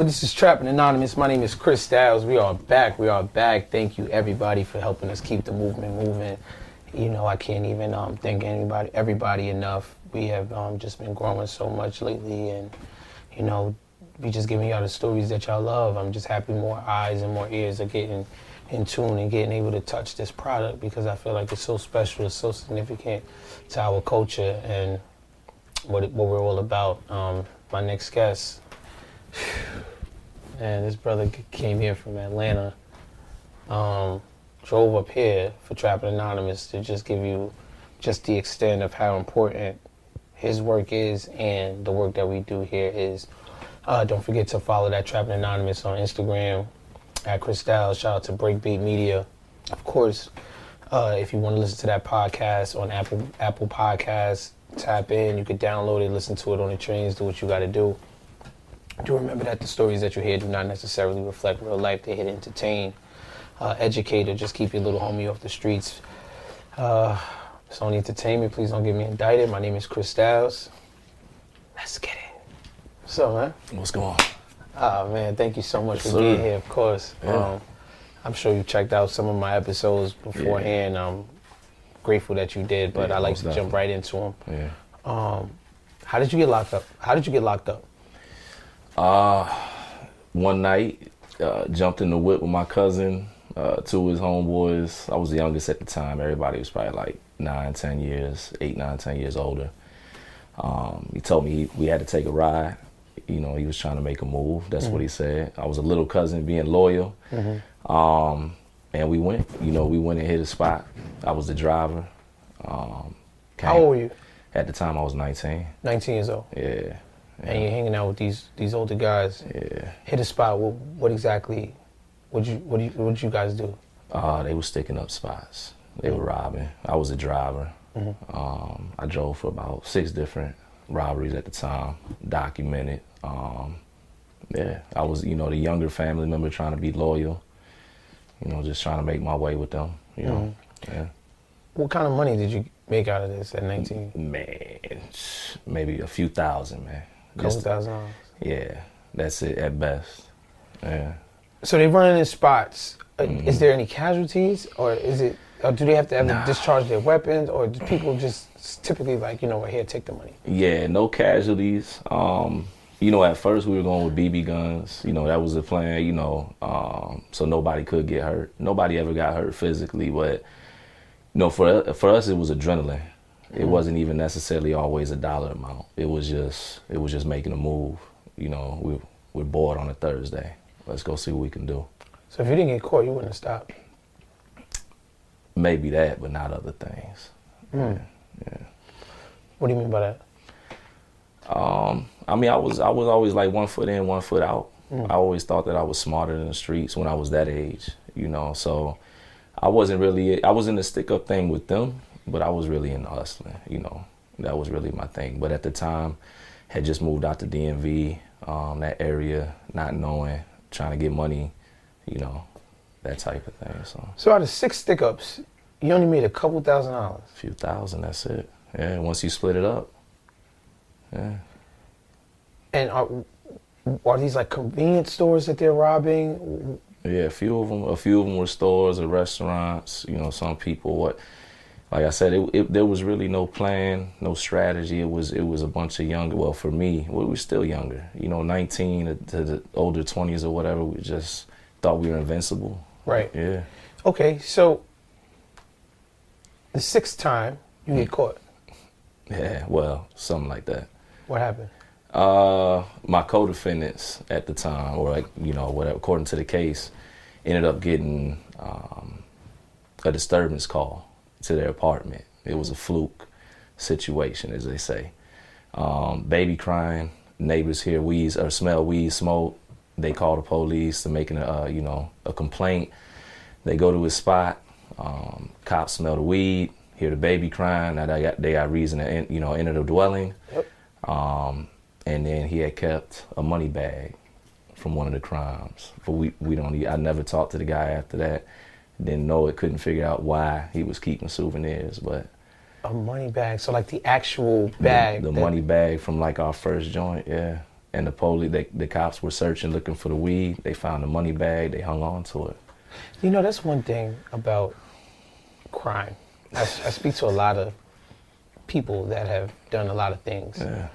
This is Trappin Anonymous. My name is Chris Styles. We are back. We are back. Thank you everybody for helping us keep the movement moving. You know, I can't even um, thank anybody, everybody enough. We have um, just been growing so much lately, and you know, we just giving y'all the stories that y'all love. I'm just happy more eyes and more ears are getting in tune and getting able to touch this product because I feel like it's so special, it's so significant to our culture and what it, what we're all about. Um, my next guest. And this brother came here from Atlanta, um, drove up here for Trappin Anonymous to just give you just the extent of how important his work is and the work that we do here is. Uh, don't forget to follow that Trappin Anonymous on Instagram at Chris. Shout out to Breakbeat Media. Of course, uh, if you want to listen to that podcast on Apple Apple Podcasts, tap in. You could download it, listen to it on the trains, do what you got to do do remember that the stories that you hear do not necessarily reflect real life. They're here to entertain, uh, educate, or just keep your little homie off the streets. Uh, it's only entertainment. Please don't get me indicted. My name is Chris Styles. Let's get it. What's up, man? What's going on? Oh, man, thank you so much Yes, for being here, of course. Yeah. Um, I'm sure you checked out some of my episodes beforehand. Yeah. I'm grateful that you did, but Yeah, I like to jump right into them. Yeah. Um, how did you get locked up? How did you get locked up? Uh, one night, uh, jumped in the whip with my cousin, uh, two of his homeboys. I was the youngest at the time. Everybody was probably like nine, ten years, eight, nine, ten years older. Um, he told me he, we had to take a ride. You know, he was trying to make a move. That's what he said. I was a little cousin being loyal. Um, and we went, you know, we went and hit a spot. I was the driver. Um, How old were you? At the time, I was 19. 19 years old. Yeah. And you're hanging out with these these older guys. Yeah. Hit a spot. What, what exactly? What you what do you what you guys do? Uh, they were sticking up spots. They were robbing. I was a driver. Um, I drove for about six different robberies at the time, documented. Um, yeah, I was, you know, the younger family member trying to be loyal. You know, just trying to make my way with them. You know, yeah. What kind of money did you make out of this at 19? Man, maybe a few thousand, man. Couple thousand dollars. yeah, that's it at best. Yeah. So they running in spots. Uh, Is there any casualties, or is it? Or do they have to ever Nah. discharge their weapons, or do people just typically like you know here take the money? Yeah, no casualties. Um, you know, at first we were going with BB guns. You know, that was the plan. You know, um, so nobody could get hurt. Nobody ever got hurt physically, but you know, for for us it was adrenaline. It mm-hmm. wasn't even necessarily always a dollar amount. It was just it was just making a move. You know, we we're bored on a Thursday. Let's go see what we can do. So if you didn't get caught, you wouldn't have stopped. Maybe that, but not other things. Hmm. Yeah. What do you mean by that? Um, I mean, I was I was always like one foot in, one foot out. Hmm. I always thought that I was smarter than the streets when I was that age, you know. So I wasn't really I was in the stick up thing with them, but I was really in the hustling, you know. That was really my thing. But at the time, had just moved out to DMV, um, that area, not knowing, trying to get money, you know, that type of thing. So So out of six stick ups, you only made a couple thousand dollars. a few thousand, that's it. Yeah, once you split it up, yeah. And are, are these like convenience stores that they're robbing? Yeah, a few of them. A few of them were stores or restaurants. You know, some people. What, like I said, it, it, there was really no plan, no strategy. It was it was a bunch of younger. Well, for me, we were still younger. You know, nineteen to, to the older twenties or whatever. We just thought we were invincible. Right. Yeah. Okay, so the sixth time you get caught, Yeah. Well, something like that. what happened? Uh, my co-defendants at the time, or like you know, whatever, according to the case, ended up getting um, a disturbance call to their apartment. It was a fluke situation, as they say. Um, baby crying, neighbors hear weed or smell weed smoke. They call the police to making a uh, you know a complaint. They go to his spot. Um, cops smell the weed, hear the baby crying. Now they got they got reason to en- you know enter the dwelling. Yep. Um, and then he had kept a money bag from one of the crimes. But we, we don't. I never talked to the guy after that. Didn't know it. Couldn't figure out why he was keeping souvenirs. But A money bag, so like the actual bag. the that- money bag from like our first joint, yeah. and the police, they, the cops were searching, looking for the weed. They found the money bag. They hung on to it. You know, that's one thing about crime. I, I speak to a lot of people that have done a lot of things, Yeah.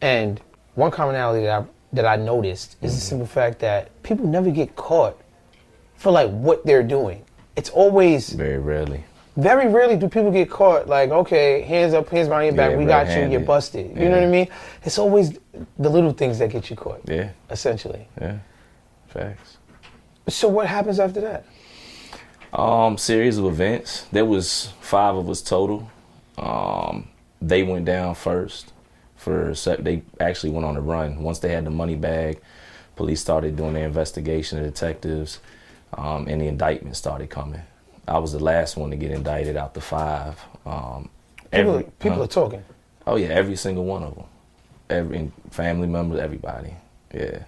and one commonality that I that I noticed is the mm-hmm. simple fact that people never get caught for like what they're doing. It's always Very rarely. very rarely do people get caught like okay hands up hands behind your back Yeah, we got you you're busted you know what i mean it's always the little things that get you caught Yeah. essentially Yeah. Facts. so what happens after that Um, series of events. There was five of us total. Um, they went down first. For they actually went on a run. Once they had the money bag, police started doing their investigation. The detectives, um, and the indictment started coming. I was the last one to get indicted out the five. Um, people, every- people huh? are talking Oh yeah, every single one of them. Every family members, everybody. Yeah.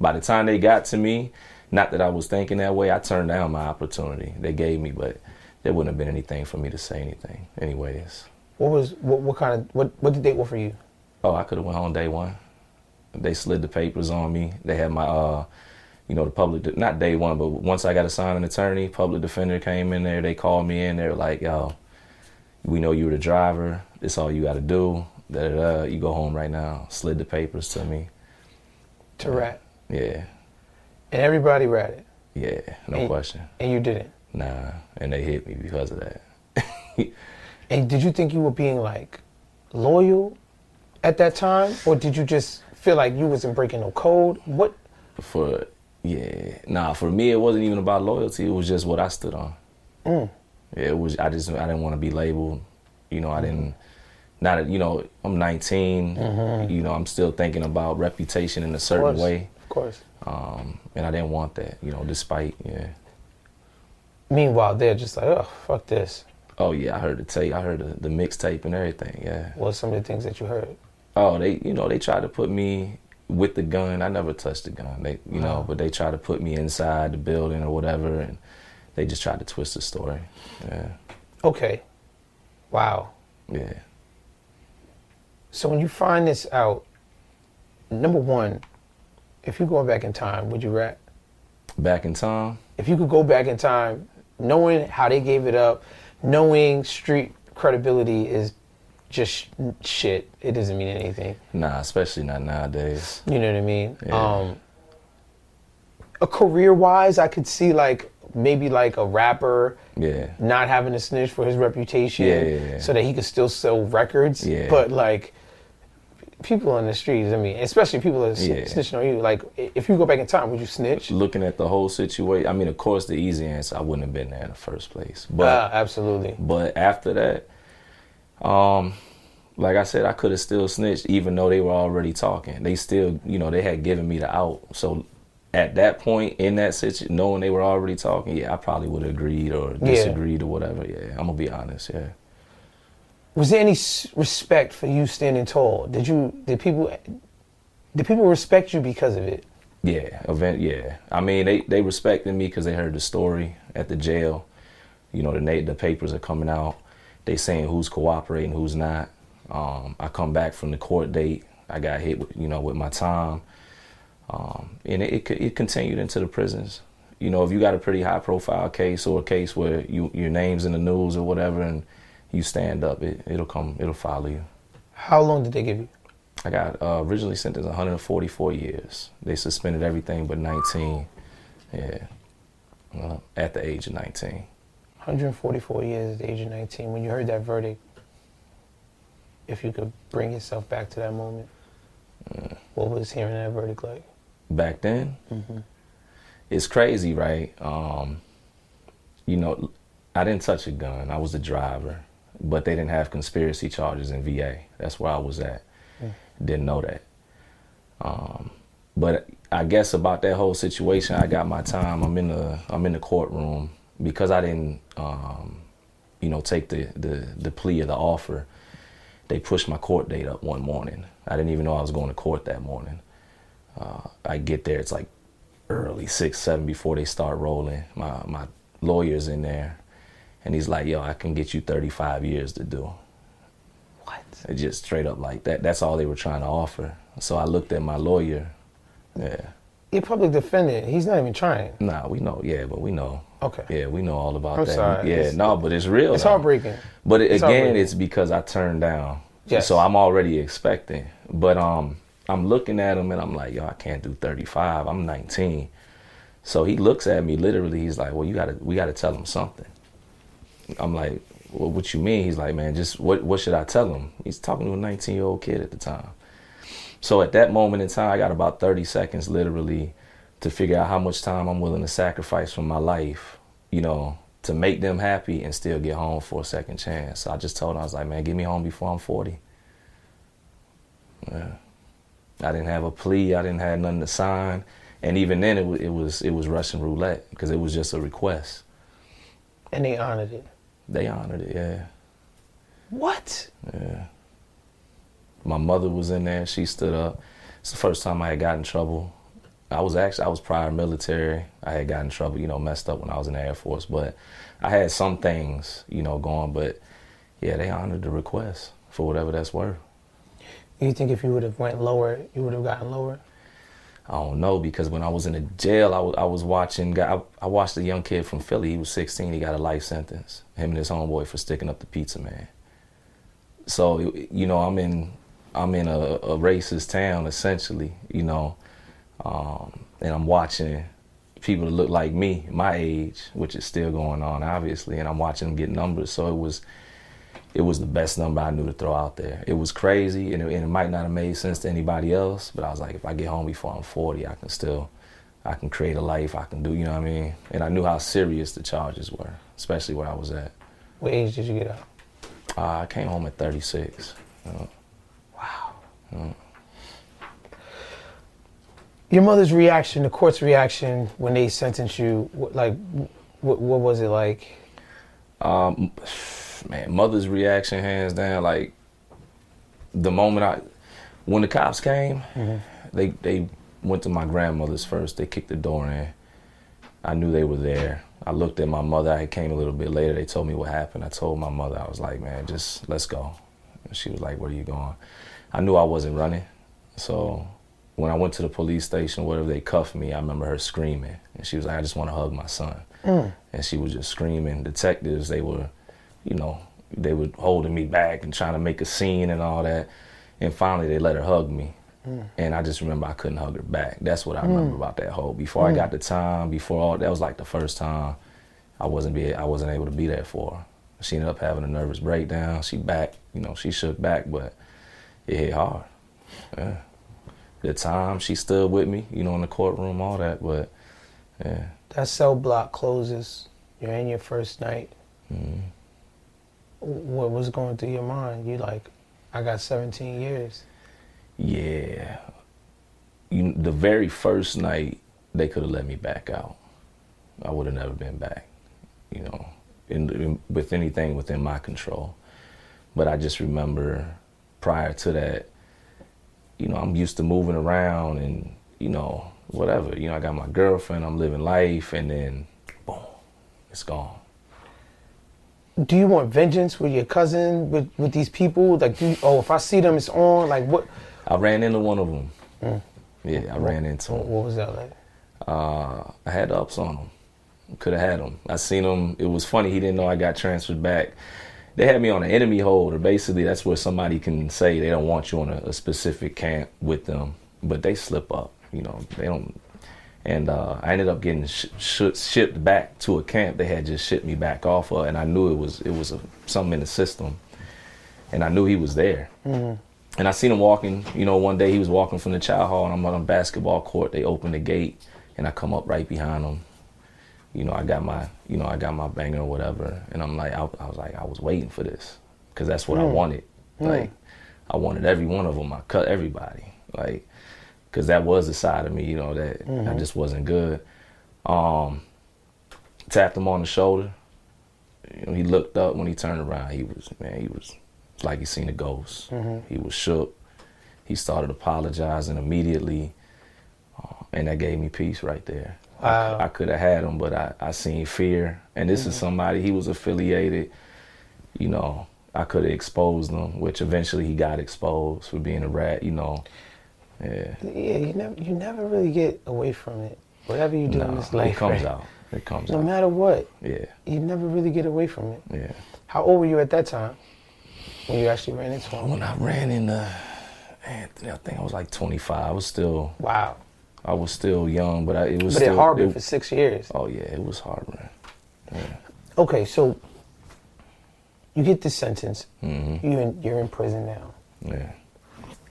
By the time they got to me, not that I was thinking that way, I turned down my opportunity they gave me, but there wouldn't have been anything for me to say anything. Anyways. what was what, what kind of what what did they offer you Oh, I could have went home day one. They slid the papers on me. They had my uh you know, the public, not day one, but once I got assigned an attorney, public defender came in there. They called me in. They were like, "Yo, we know you were the driver. This all you got to do. Da. You go home right now." Slid the papers to me. to rat Yeah, and everybody ratted yeah, no Hey. question. and you didn't Nah, and they hit me because of that. and did you think you were being like loyal at that time or did you just feel like you wasn't breaking no code what For yeah, nah, for me it wasn't even about loyalty. It was just what I stood on. Mm. It was I just I didn't want to be labeled. You know, I didn't. Not that- you know I'm 19. You know I'm still thinking about reputation in a certain course. way, of course um, and I didn't want that. You know, despite yeah. meanwhile they're just like oh fuck this Oh yeah, I heard the tape. I heard the, the mixtape and everything. Yeah. what some of the things that you heard Oh, they you know they tried to put me with the gun. I never touched the gun. They you know, but they tried to put me inside the building or whatever, and they just tried to twist the story. Yeah, okay wow yeah. So when you find this out, number one, if you're going back in time, would you rat? Back in time, If you could go back in time, knowing how they gave it up, knowing street credibility is just shit. It doesn't mean anything. nah, especially not nowadays. You know what I mean? Yeah. Um, a career wise, I could see like maybe like a rapper Yeah, not having to snitch for his reputation Yeah, yeah, yeah. so that he could still sell records. Yeah. But like people on the streets, I mean, especially people that are Yeah. snitching on you, like if you go back in time, would you snitch? looking at the whole situation. I mean, of course, the easy answer, I wouldn't have been there in the first place. But Ah, absolutely. But after that, um, like I said, I could have still snitched, even though they were already talking. They still, you know, they had given me the out. So at that point in that situation, knowing they were already talking, yeah, I probably would have agreed or Yeah. disagreed or whatever. Yeah, I'm gonna be honest. Yeah. Was there any respect for you standing tall? Did you did people did people respect you because of it? Yeah, event. Yeah, I mean they they respected me because they heard the story at the jail. You know the the papers are coming out. They saying who's cooperating, who's not. Um, I come back from the court date. I got hit, with, you know, with my time, um, and it, it it continued into the prisons. You know, if you got a pretty high profile case or a case where you your name's in the news or whatever, and you stand up, it it'll come, it'll follow you. How long did they give you? I got uh, originally sentenced 144 years. They suspended everything but 19. Yeah, uh, at the age of 19. 144 years at the age of 19. When you heard that verdict, if you could bring yourself back to that moment, what was hearing that verdict like? Back then, it's crazy, right? Um, you know, I didn't touch a gun. I was the driver, but they didn't have conspiracy charges in VA. That's where I was at. Didn't know that. Um, but I guess about that whole situation, I got my time. I'm in the I'm in the courtroom because I didn't, um, you know, take the, the the plea or the offer. They pushed my court date up one morning. I didn't even know I was going to court that morning. Uh, I get there, it's like early six, seven before they start rolling. My my lawyer's in there, and he's like, "Yo, I can get you 35 years to do." What? It just straight up like that. That's all they were trying to offer. So I looked at my lawyer. Yeah. Your public defendant, he's not even trying. Nah, we know. Yeah, but we know. Okay. Yeah, we know all about I'm that. sorry. Yeah, It's- no, but it's real. It's heartbreaking. But it, It's again, heartbreaking. it's because I turned down. Yes. So I'm already expecting. But um, I'm looking at him and I'm like, yo, I can't do 35. I'm 19. So he looks at me literally. He's like, well, you gotta, we gotta tell him something. I'm like, well, what you mean? He's like, man, just what, what should I tell him? He's talking to a 19 year old kid at the time. So at that moment in time, I got about 30 seconds literally to figure out how much time I'm willing to sacrifice from my life, you know, to make them happy and still get home for a second chance. So I just told him, I was like, man, get me home before I'm 40. Yeah. I didn't have a plea. I didn't have nothing to sign. And even then, it was, it was, it was Russian roulette because it was just a request. And they honored it. They honored it, yeah. What? Yeah. My mother was in there. She stood up. It's the first time I had gotten in trouble. I was actually I was prior military. I had gotten in trouble, you know, messed up when I was in the Air Force, but I had some things, you know, going. But yeah, they honored the request for whatever that's worth. You think if you would have went lower, you would have gotten lower? I don't know because when I was in the jail, I was I was watching. I, I watched a young kid from Philly. He was 16. He got a life sentence. Him and his homeboy for sticking up the pizza man. So you know, I'm in I'm in a, a racist town essentially. You know, um, and I'm watching people that look like me, my age, which is still going on, obviously, and I'm watching them get numbers. So it was it was the best number I knew to throw out there. It was crazy, and it, and it might not have made sense to anybody else, but I was like, if I get home before I'm 40, I can still, I can create a life. I can do, you know what I mean? And I knew how serious the charges were, especially where I was at. What age did you get out? Uh, I came home at 36. Uh, Wow. Your mother's reaction, the court's reaction when they sentenced you, like, what, what was it like? Um, man, mother's reaction, hands down. Like the moment I, when the cops came, they they went to my grandmother's first. They kicked the door in. I knew they were there. I looked at my mother. I came a little bit later. They told me what happened. I told my mother. I was like, man, just let's go. And she was like, where are you going? I knew I wasn't running. So when I went to the police station, whatever they cuffed me, I remember her screaming. And she was like, I just want to hug my son. Mm. And she was just screaming. Detectives, they were, you know, they were holding me back and trying to make a scene and all that. And finally, they let her hug me. Mm. And I just remember I couldn't hug her back. That's what I mm. remember about that whole. Before I got the time, before all that was like the first time I wasn't be I wasn't able to be there for her. She ended up having a nervous breakdown. She back, you know, she shook back, but it hit hard. Yeah. The time she stood with me, you know, in the courtroom, all that, but yeah. That cell block closes. You're in your first night. Mm. What was going through your mind? You like, I got 17 years. Yeah. You, the very first night, they could have let me back out. I would have never been back, you know, in, in, with anything within my control. But I just remember prior to that, you know, I'm used to moving around and, you know, whatever. You know, I got my girlfriend, I'm living life, and then, boom, it's gone. Do you want vengeance with your cousin, with, with these people? Like, you, oh, if I see them, it's on. Like, what? I ran into one of them. Yeah, I ran into What, him. what was that like? uh, I had ups on him. Could have had him. I seen him. It was funny. He didn't know I got transferred back. They had me on an enemy hold, or basically that's where somebody can say they don't want you on a, a specific camp with them, but they slip up. You know, they don't. And uh, I ended up getting sh- sh- shipped back to a camp they had just shipped me back off of, and I knew it was it was a, something in the system, and I knew he was there. And I seen him walking, you know, one day he was walking from the child hall and I'm on a basketball court. They opened the gate and I come up right behind him. You know, I got my, you know, I got my banger or whatever. And I'm like, I, I was like, I was waiting for this because that's what I wanted. Like, I wanted every one of them. I cut everybody. Like, because that was the side of me, you know, that I just wasn't good. Um, tapped him on the shoulder. You know, he looked up when he turned around. He was, man, he was like he seen a ghost. He was shook. He started apologizing immediately, uh, and that gave me peace right there. Wow. I, I could have had him, but I, I seen fear. And this is mm. somebody he was affiliated. You know, I could have exposed him, which eventually he got exposed for being a rat. You know, yeah. Yeah, you never you never really get away from it. Whatever you do in this life, it comes right? out. It comes No out. No matter what, Yeah, you never really get away from it. yeah. How old were you at that time when you actually ran into him? When I ran in the, Anthony, I think I was like 25. I was still, Wow. I was still young, but I, it was But still. it harbored it- for six years. oh yeah, it was harboring. Okay, so you get this sentence. hmm You in, you're in prison now. Yeah.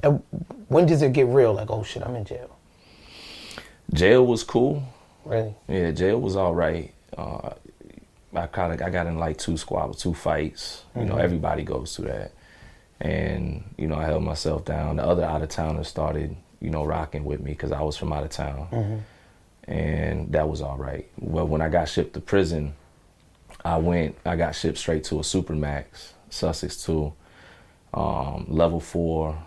And when does it get real? Like, oh shit, I'm in jail. Jail was cool. Really? Yeah, jail was all right. Uh, I kind of I got in like two squabbles, two fights. You know, Mhm. everybody goes through that. And you know, I held myself down. The other out of towners started, you know, rocking with me because I was from out of town, Mm-hmm. and that was all right. Well, when I got shipped to prison, I went. I got shipped straight to a supermax, Sussex two, um, level four.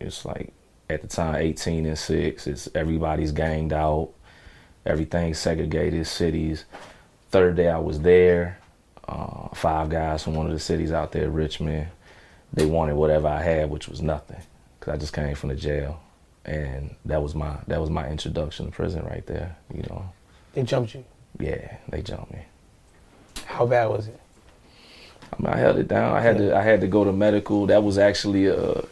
It's like at the time 18 and six. It's everybody's ganged out everything's segregated cities. Third day I was there, uh, five guys from one of the cities out there, Richmond. They wanted whatever I had, which was nothing, because I just came from the jail, and that was my that was my introduction to prison right there. You know, They jumped you. yeah, they jumped me. How bad was it? I mean, I held it down. I had to I had to go to medical. That was actually uh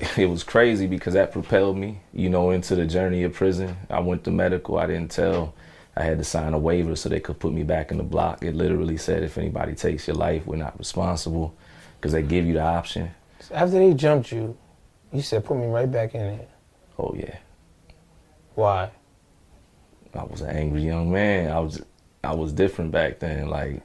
it was crazy because that propelled me, you know, into the journey of prison. I went to medical. I didn't tell. I had to sign a waiver so they could put me back in the block. It literally said if anybody takes your life, we're not responsible because they give you the option. So after they jumped you, you said, put me right back in it. Oh yeah, Why? I was an angry young man. I was I was different back then. Like,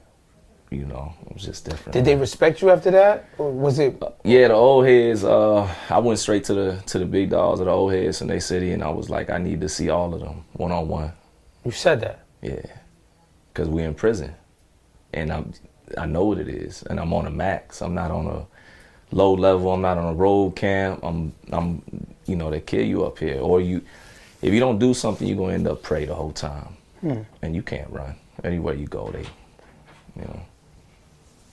you know, it was just different. Did they respect you after that? Or was it Yeah, the old heads. Uh, I went straight to the to the big dogs of the old heads in their city, and I was like, I need to see all of them one on one. you said that? Yeah, because we're in prison, and I'm I know what it is, and I'm on a max. I'm not on a low level. I'm not on a road camp. I'm I'm you know they kill you up here, or you if you don't do something, you're gonna end up prey the whole time, Hmm. and you can't run anywhere you go. They, you know,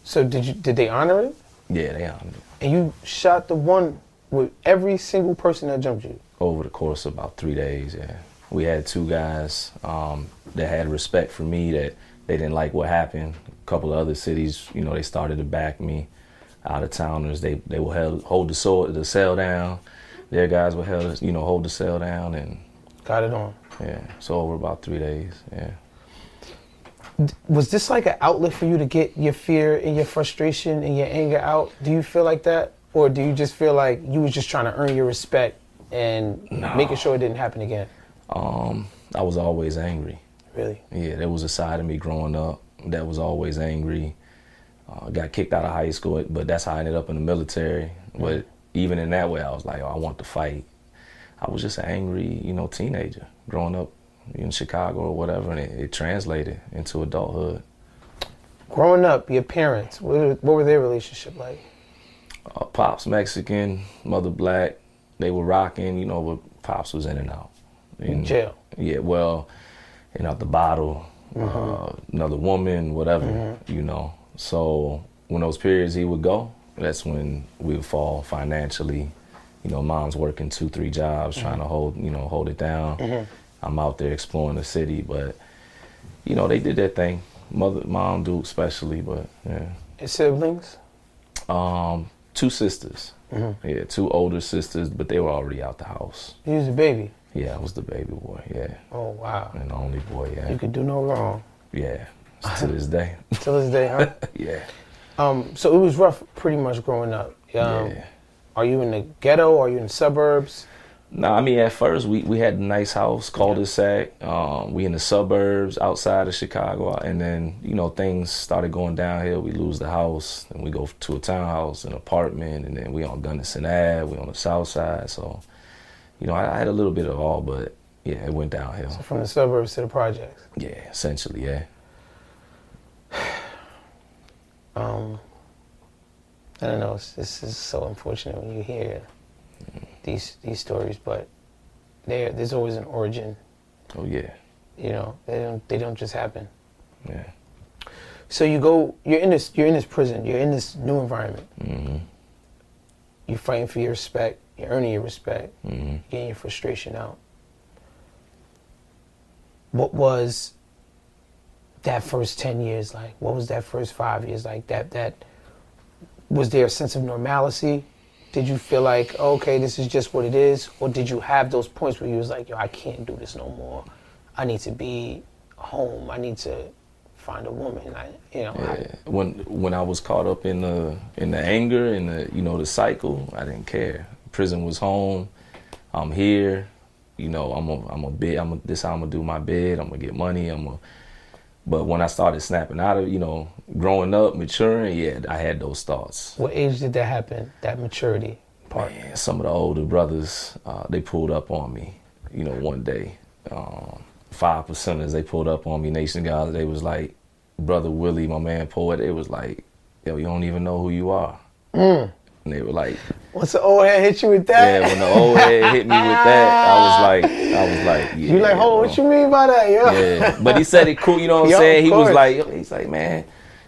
So did you did they honor it? yeah, they honored it. And you shot the one with every single person that jumped you. over the course of about three days. Yeah, we had two guys um, that had respect for me that they didn't like what happened. A couple of other cities, you know, they started to back me. Out of towners, they they will hold the sword, the cell down. Their guys will held, you know, hold the cell down, and Got it on. yeah, so over about three days. Yeah, Was this like an outlet for you to get your fear and your frustration and your anger out? Do you feel like that? Or do you just feel like you was just trying to earn your respect and No. making sure it didn't happen again? um, I was always angry. Really? Yeah, there was a side of me growing up that was always angry. Uh, got kicked out of high school, but that's how I ended up in the military. But even in that way, I was like, oh, I want to fight. I was just an angry, you know, teenager growing up in Chicago or whatever, and it, it translated into adulthood. Growing up, your parents, what, were- what were their relationship like? Uh, Pops Mexican, mother black. They were rocking, you know, but Pops was in and out. In And- jail. Yeah, well, you know, the bottle, uh, another woman, whatever, you know. So when those periods he would go, that's when we would fall financially. You know, mom's working two, three jobs, trying to hold, you know, hold it down. I'm out there exploring the city, but you know, they did their thing. Mother, mom, do especially, but yeah. Your siblings? Um, two sisters. Mm-hmm. Yeah, two older sisters, but they were already out the house. You was a baby. Yeah, I was the baby boy. Yeah, Oh, wow. and the only boy. Yeah. You could do no wrong. Yeah, to this day. to this day, huh? yeah. Um, so it was rough pretty much growing up. Um, yeah. Are you in the ghetto? Are you in the suburbs? No, I mean at first we, we had a nice house, cul-de-sac. Um, we in the suburbs outside of Chicago, and then you know things started going downhill. We lose the house, and we go to a townhouse, an apartment, and then we on Gunnison Ave. We on the south side, so you know I, I had a little bit of all, but yeah, it went downhill. From the suburbs to the projects. Yeah, essentially, yeah. Um, I don't know. This is so unfortunate when you hear these these stories, but there there's always an origin. Oh yeah, You know, they don't they don't just happen. yeah. So you go, you're in this, you're in this prison, you're in this new environment. hmm You're fighting for your respect. You're earning your respect. hmm Getting your frustration out. What was that first ten years like? What was that first five years like? That that was there a sense of normalcy? Did you feel like okay, this is just what it is, or did you have those points where you was like, yo, I can't do this no more. I need to be home. I need to find a woman. I, you know, I- Yeah. When when I was caught up in the in the anger and the you know the cycle, I didn't care. Prison was home. I'm here. You know, I'm a I'm a bid. I'm a, this how I'm gonna do my bid. I'm gonna get money. I'm a. But when I started snapping out of you know growing up, maturing, yeah, I had those thoughts. what age did that happen? That maturity part. Man, some of the older brothers, uh, they pulled up on me. You know, one day, um, five percenters they pulled up on me. Nation guys, they was like, brother Willie, my man poet. It was like, yo, you don't even know who you are. Mm. And they were like, Once the old head hit you with that, yeah. When the old head hit me with that, I was like, I was like, yeah. you like, hold, what you mean by that? yo? Yeah, but he said it cool. You know what I'm Yo, saying? He was course. like, he's like, man,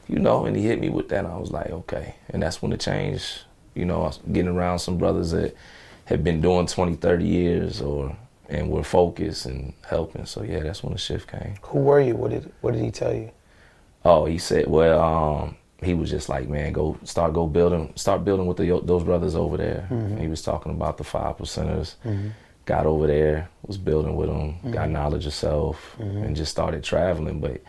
you know, and he hit me with that. And I was like, okay. And that's when the change. You know, I was getting around some brothers that had been doing 20, 30 years, or and were focused and helping. So yeah, that's when the shift came. Who were you? What did What did he tell you? Oh, he said, well, um, he was just like, man, go start go building, start building with the, those brothers over there. Mm-hmm. He was talking about the five percenters. Got over there, was building with them, Mm-hmm. got knowledge of self, and just started traveling. But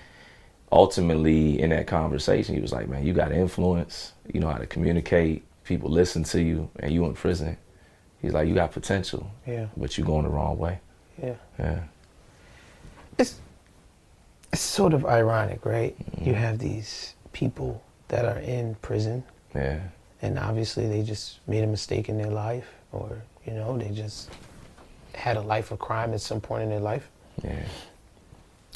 ultimately, in that conversation, he was like, man, you got influence. You know how to communicate. People listen to you, and you in prison. He's like, you got potential, Yeah, but you're going the wrong way. yeah. Yeah. It's it's sort of ironic, right? You Mm-hmm. have these people that are in prison, Yeah. and obviously they just made a mistake in their life, or you know, they just had a life of crime at some point in their life, Yeah.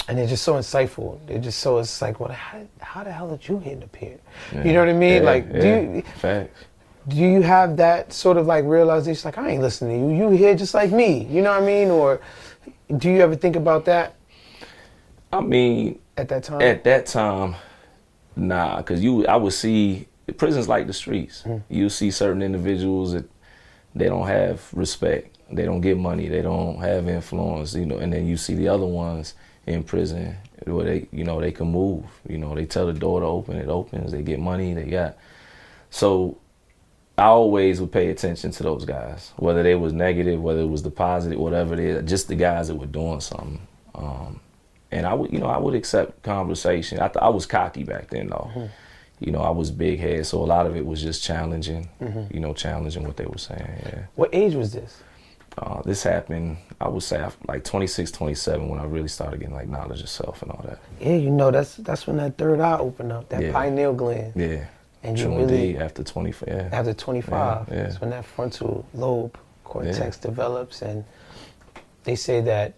and they're just so insightful. They're just so it's like, well, how, how the hell did you end up here? yeah. You know what I mean? Yeah, like, do you Facts. do you have that sort of like realization like i ain't listening to you you here just like me you know what i mean or do you ever think about that I mean, at that time At that time, nah, because you, I would see prisons like the streets. You see certain individuals that they don't have respect, they don't get money, they don't have influence, you know, and then you see the other ones in prison where they, you know, they can move. You know, they tell the door to open, it opens. They get money, they got. So, I always would pay attention to those guys, whether they was negative, whether it was the positive, whatever it is, just the guys that were doing something. Um, and I would, you know, I would accept conversation. I, th- I was cocky back then, though. You know, I was big head, so a lot of it was just challenging. You know, challenging what they were saying. Yeah. what age was this Uh, this happened, I would say, like 26, 27, when I really started getting like knowledge of self and all that. yeah you know that's that's when that third eye opened up that Yeah. pineal gland Yeah. And you True really- after 25. Yeah. after 25 Yeah, yeah. that's when that frontal lobe cortex develops and they say that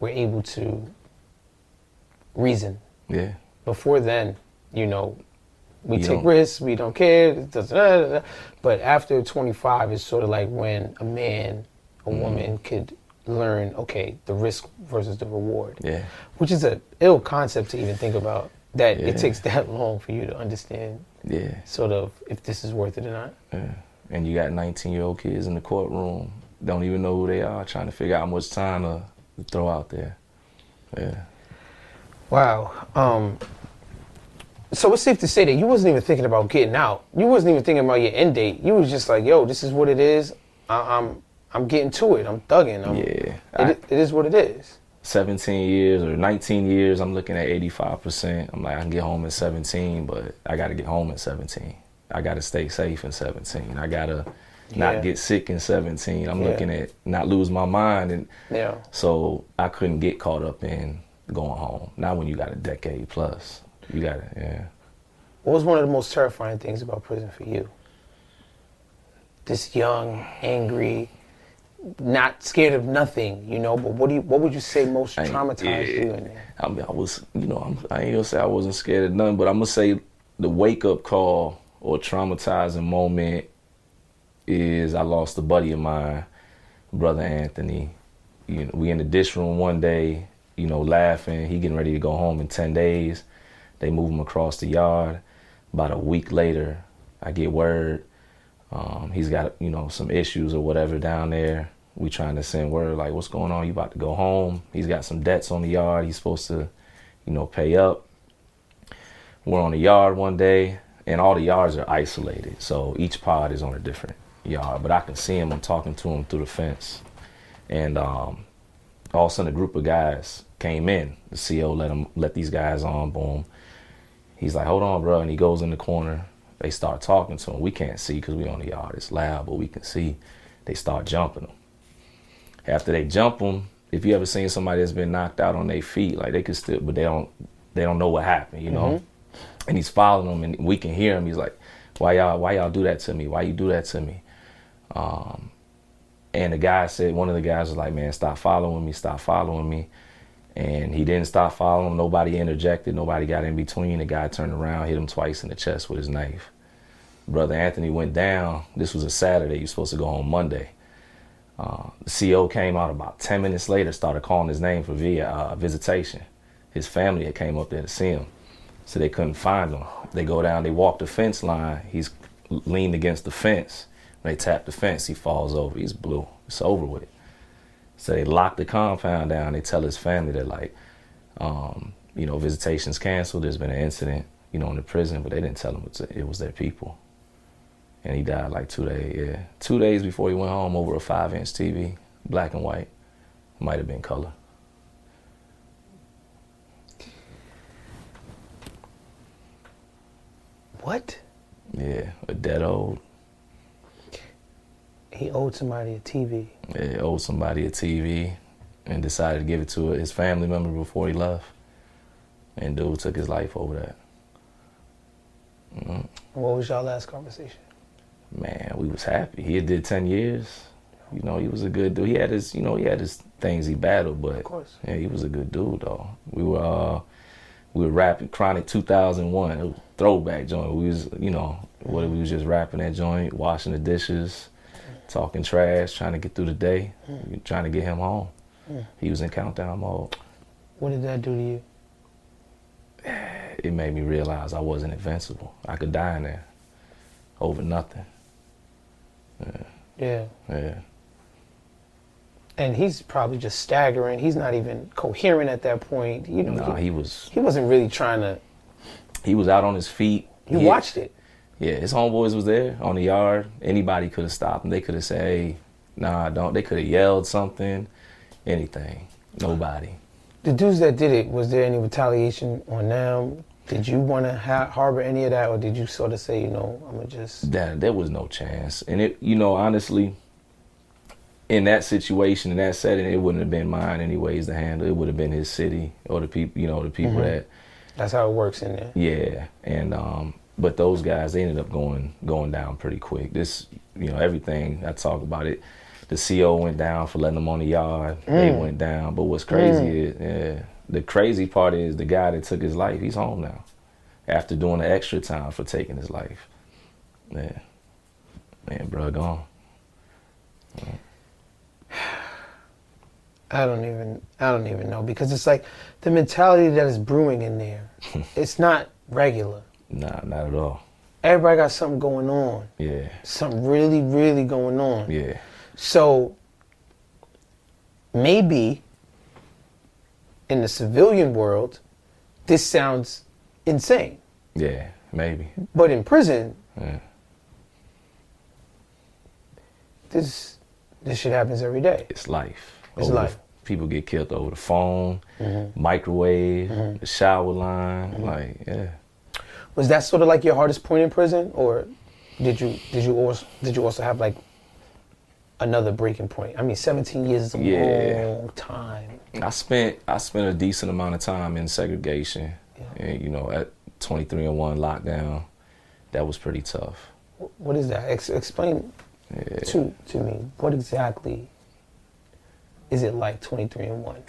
we're able to reason yeah. before then, you know, we take risks, we don't care. But after 25, it's sort of like when a man, a Mm-hmm. woman could learn, okay, the risk versus the reward, Yeah. which is a ill concept to even think about. That Yeah. it takes that long for you to understand, Yeah. sort of, if this is worth it or not. Yeah. And you got 19 year old kids in the courtroom, don't even know who they are, trying to figure out how much time to, to throw out there. Yeah. Wow. Um, so it's safe to say that you wasn't even thinking about getting out. You wasn't even thinking about your end date. You was just like, yo, this is what it is. I, I'm I'm getting to it. I'm thugging. I'm, Yeah. It, I- it is what it is. 17 years or 19 years, I'm looking at 85%. I'm like, I can get home at 17, but I got to get home at 17. I got to stay safe in 17. I got to Yeah. not get sick in 17. I'm Yeah. looking at not lose my mind. And Yeah. so I couldn't get caught up in going home. Not when you got a decade plus. You got to, yeah. What was one of the most terrifying things about prison for you? This young, angry, not scared of nothing, you know. But what do you? What would you say most I traumatized yeah. you in there? I, mean, I was, you know, I'm, I ain't gonna say I wasn't scared of nothing, but I'm gonna say the wake up call or traumatizing moment is I lost a buddy of mine, brother Anthony. You know, we in the dish room one day, you know, laughing. He getting ready to go home in ten days. They move him across the yard. About a week later, I get word um, he's got you know some issues or whatever down there. We trying to send word like, what's going on? You about to go home? He's got some debts on the yard. He's supposed to, you know, pay up. We're on the yard one day, and all the yards are isolated, so each pod is on a different yard. But I can see him. I'm talking to him through the fence, and um, all of a sudden a group of guys came in. The CO let him let these guys on. Boom. He's like, hold on, bro, and he goes in the corner. They start talking to him. We can't see because we on the yard. It's loud, but we can see. They start jumping him. After they jump him, if you ever seen somebody that's been knocked out on their feet, like they could still, but they don't, they don't know what happened, you know. Mm-hmm. And he's following them, and we can hear him. He's like, "Why y'all, why y'all do that to me? Why you do that to me?" Um, and the guy said, one of the guys was like, "Man, stop following me, stop following me." And he didn't stop following. Nobody interjected. Nobody got in between. The guy turned around, hit him twice in the chest with his knife. Brother Anthony went down. This was a Saturday. Was supposed to go home Monday. Uh, the CO came out about 10 minutes later, started calling his name for via uh, visitation. His family had came up there to see him, so they couldn't find him. They go down, they walk the fence line. He's leaned against the fence. When they tap the fence, he falls over. He's blue. It's over with. So they lock the compound down. They tell his family that like, um, you know, visitation's canceled. There's been an incident, you know, in the prison, but they didn't tell him it was their people and he died like two days. Yeah, two days before he went home over a five-inch TV, black and white. Might have been color. What? Yeah, a dead old. He owed somebody a TV. Yeah, owed somebody a TV, and decided to give it to his family member before he left. And dude took his life over that. Mm-hmm. What was y'all last conversation? man, we was happy. He did ten years. You know, he was a good dude. He had his, you know, he had his things he battled, but yeah, he was a good dude though. We were uh, we were rapping Chronic 2001, it was throwback joint. We was, you know, what we was just rapping that joint, washing the dishes, talking trash, trying to get through the day, mm. trying to get him home. Mm. He was in countdown mode. What did that do to you? It made me realize I wasn't invincible. I could die in there over nothing. Yeah. Yeah. Yeah. And he's probably just staggering. He's not even coherent at that point. You know, nah, he, he was. He wasn't really trying to. He was out on his feet. You he, watched it. Yeah, his homeboys was there on the yard. Anybody could have stopped him. They could have said, "Hey, nah, I don't." They could have yelled something, anything. Nobody. The dudes that did it, was there any retaliation on them? Did you want to ha- harbor any of that, or did you sort of say, you know, I'm gonna just? That there was no chance, and it, you know, honestly, in that situation, in that setting, it wouldn't have been mine anyways to handle. It would have been his city or the people, you know, the people mm-hmm. that. That's how it works in there. Yeah, and um, but those guys, they ended up going going down pretty quick. This, you know, everything I talk about it. The CO went down for letting them on the yard. Mm. They went down. But what's crazy mm. is, yeah, the crazy part is the guy that took his life, he's home now. After doing the extra time for taking his life. Man. Man, bro, gone. Yeah. I don't even I don't even know because it's like the mentality that is brewing in there. it's not regular. Nah, not at all. Everybody got something going on. Yeah. Something really, really going on. Yeah. So maybe in the civilian world, this sounds insane. Yeah, maybe. But in prison, yeah. this this shit happens every day. It's life. It's over life. people get killed over the phone, mm-hmm. microwave, mm-hmm. the shower line. Mm-hmm. Like, yeah. Was that sort of like your hardest point in prison, or did you did you also did you also have like another breaking point. I mean, 17 years is a yeah. long time. I spent I spent a decent amount of time in segregation, yeah. and you know, at 23 and one lockdown, that was pretty tough. What is that? Ex- explain yeah. to to me. What exactly is it like 23 and one?